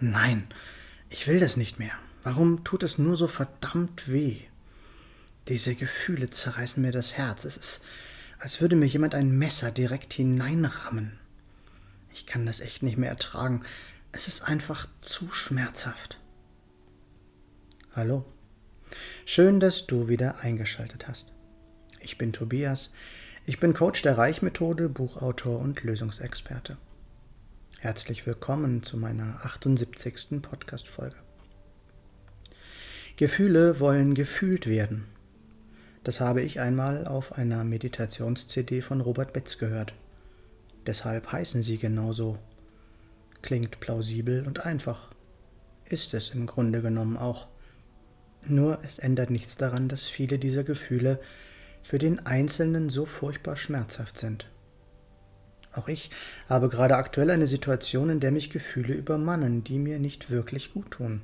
Nein, ich will das nicht mehr. Warum tut es nur so verdammt weh? Diese Gefühle zerreißen mir das Herz. Es ist, als würde mir jemand ein Messer direkt hineinrammen. Ich kann das echt nicht mehr ertragen. Es ist einfach zu schmerzhaft. Hallo. Schön, dass du wieder eingeschaltet hast. Ich bin Tobias. Ich bin Coach der Reichmethode, Buchautor und Lösungsexperte. Herzlich willkommen zu meiner 78. Podcast-Folge. Gefühle wollen gefühlt werden. Das habe ich einmal auf einer Meditations-CD von Robert Betz gehört. Deshalb heißen sie genauso. Klingt plausibel und einfach. Ist es im Grunde genommen auch. Nur es ändert nichts daran, dass viele dieser Gefühle für den Einzelnen so furchtbar schmerzhaft sind. Auch ich habe gerade aktuell eine Situation, in der mich Gefühle übermannen, die mir nicht wirklich gut tun.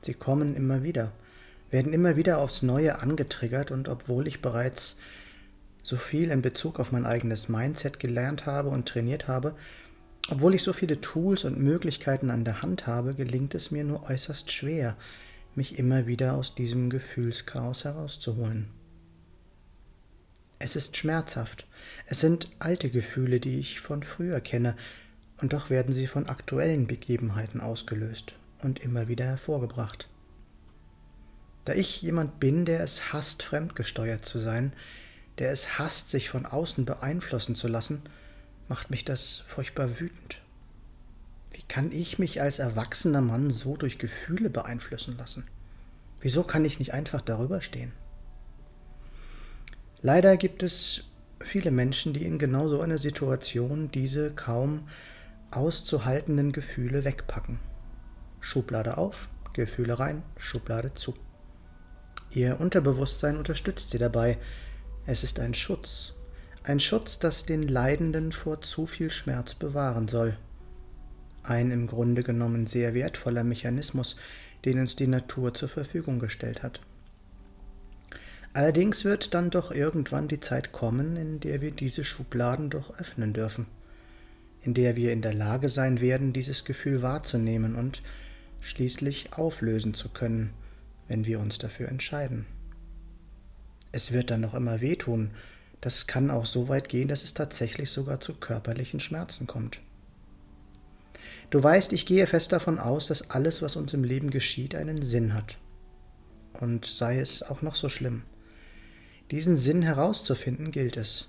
Sie kommen immer wieder, werden immer wieder aufs Neue angetriggert und obwohl ich bereits so viel in Bezug auf mein eigenes Mindset gelernt habe und trainiert habe, obwohl ich so viele Tools und Möglichkeiten an der Hand habe, gelingt es mir nur äußerst schwer, mich immer wieder aus diesem Gefühlschaos herauszuholen. Es ist schmerzhaft. Es sind alte Gefühle, die ich von früher kenne, und doch werden sie von aktuellen Begebenheiten ausgelöst und immer wieder hervorgebracht. Da ich jemand bin, der es hasst, fremdgesteuert zu sein, der es hasst, sich von außen beeinflussen zu lassen, macht mich das furchtbar wütend. Wie kann ich mich als erwachsener Mann so durch Gefühle beeinflussen lassen? Wieso kann ich nicht einfach darüber stehen? Leider gibt es viele Menschen, die in genau so einer Situation diese kaum auszuhaltenden Gefühle wegpacken. Schublade auf, Gefühle rein, Schublade zu. Ihr Unterbewusstsein unterstützt sie dabei. Es ist ein Schutz. Ein Schutz, das den Leidenden vor zu viel Schmerz bewahren soll. Ein im Grunde genommen sehr wertvoller Mechanismus, den uns die Natur zur Verfügung gestellt hat. Allerdings wird dann doch irgendwann die Zeit kommen, in der wir diese Schubladen doch öffnen dürfen, in der wir in der Lage sein werden, dieses Gefühl wahrzunehmen und schließlich auflösen zu können, wenn wir uns dafür entscheiden. Es wird dann noch immer wehtun, das kann auch so weit gehen, dass es tatsächlich sogar zu körperlichen Schmerzen kommt. Du weißt, ich gehe fest davon aus, dass alles, was uns im Leben geschieht, einen Sinn hat. Und sei es auch noch so schlimm. Diesen Sinn herauszufinden gilt es,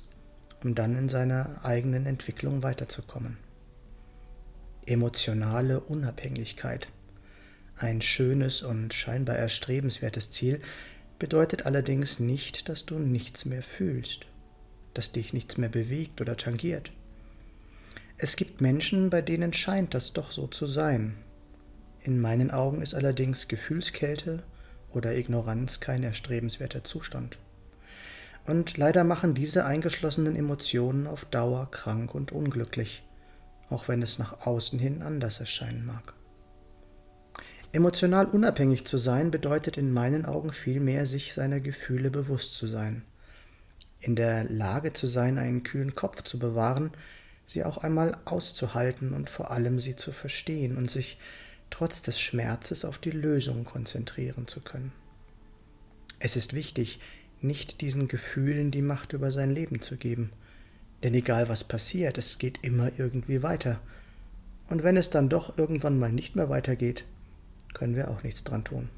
um dann in seiner eigenen Entwicklung weiterzukommen. Emotionale Unabhängigkeit. Ein schönes und scheinbar erstrebenswertes Ziel bedeutet allerdings nicht, dass du nichts mehr fühlst, dass dich nichts mehr bewegt oder tangiert. Es gibt Menschen, bei denen scheint das doch so zu sein. In meinen Augen ist allerdings Gefühlskälte oder Ignoranz kein erstrebenswerter Zustand. Und leider machen diese eingeschlossenen Emotionen auf Dauer krank und unglücklich, auch wenn es nach außen hin anders erscheinen mag. Emotional unabhängig zu sein bedeutet in meinen Augen vielmehr, sich seiner Gefühle bewusst zu sein, in der Lage zu sein, einen kühlen Kopf zu bewahren, sie auch einmal auszuhalten und vor allem sie zu verstehen und sich trotz des Schmerzes auf die Lösung konzentrieren zu können. Es ist wichtig, nicht diesen Gefühlen die Macht über sein Leben zu geben. Denn egal was passiert, es geht immer irgendwie weiter. Und wenn es dann doch irgendwann mal nicht mehr weitergeht, können wir auch nichts dran tun.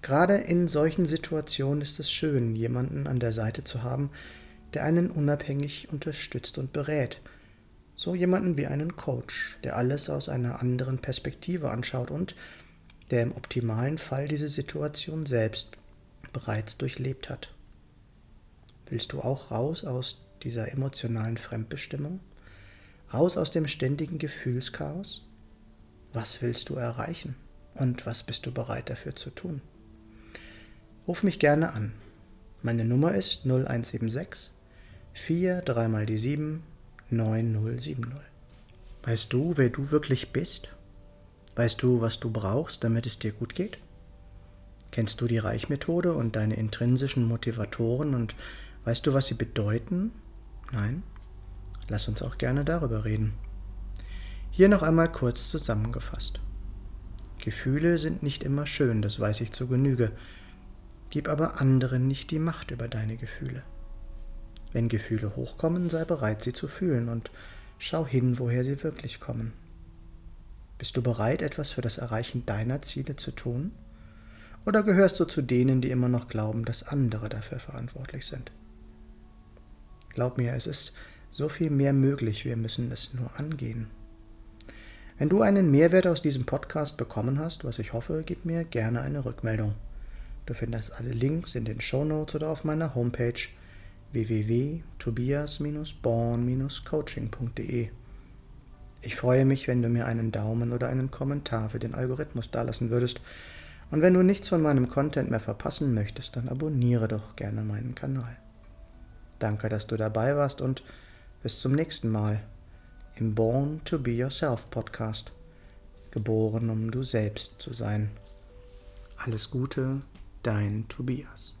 Gerade in solchen Situationen ist es schön, jemanden an der Seite zu haben, der einen unabhängig unterstützt und berät. So jemanden wie einen Coach, der alles aus einer anderen Perspektive anschaut und der im optimalen Fall diese Situation selbst bereits durchlebt hat. Willst du auch raus aus dieser emotionalen Fremdbestimmung? Raus aus dem ständigen Gefühlschaos? Was willst du erreichen und was bist du bereit dafür zu tun? Ruf mich gerne an. Meine Nummer ist 0176 4 3 mal die 7 9070. Weißt du, wer du wirklich bist? Weißt du, was du brauchst, damit es dir gut geht? Kennst du die Reichmethode und deine intrinsischen Motivatoren und weißt du, was sie bedeuten? Nein? Lass uns auch gerne darüber reden. Hier noch einmal kurz zusammengefasst. Gefühle sind nicht immer schön, das weiß ich zu Genüge. Gib aber anderen nicht die Macht über deine Gefühle. Wenn Gefühle hochkommen, sei bereit, sie zu fühlen und schau hin, woher sie wirklich kommen. Bist du bereit, etwas für das Erreichen deiner Ziele zu tun? Oder gehörst du zu denen, die immer noch glauben, dass andere dafür verantwortlich sind? Glaub mir, es ist so viel mehr möglich, wir müssen es nur angehen. Wenn du einen Mehrwert aus diesem Podcast bekommen hast, was ich hoffe, gib mir gerne eine Rückmeldung. Du findest alle Links in den Shownotes oder auf meiner Homepage www.tobias-born-coaching.de. Ich freue mich, wenn du mir einen Daumen oder einen Kommentar für den Algorithmus dalassen würdest. Und wenn du nichts von meinem Content mehr verpassen möchtest, dann abonniere doch gerne meinen Kanal. Danke, dass du dabei warst und bis zum nächsten Mal im Born to Be Yourself Podcast. Geboren, um du selbst zu sein. Alles Gute, dein Tobias.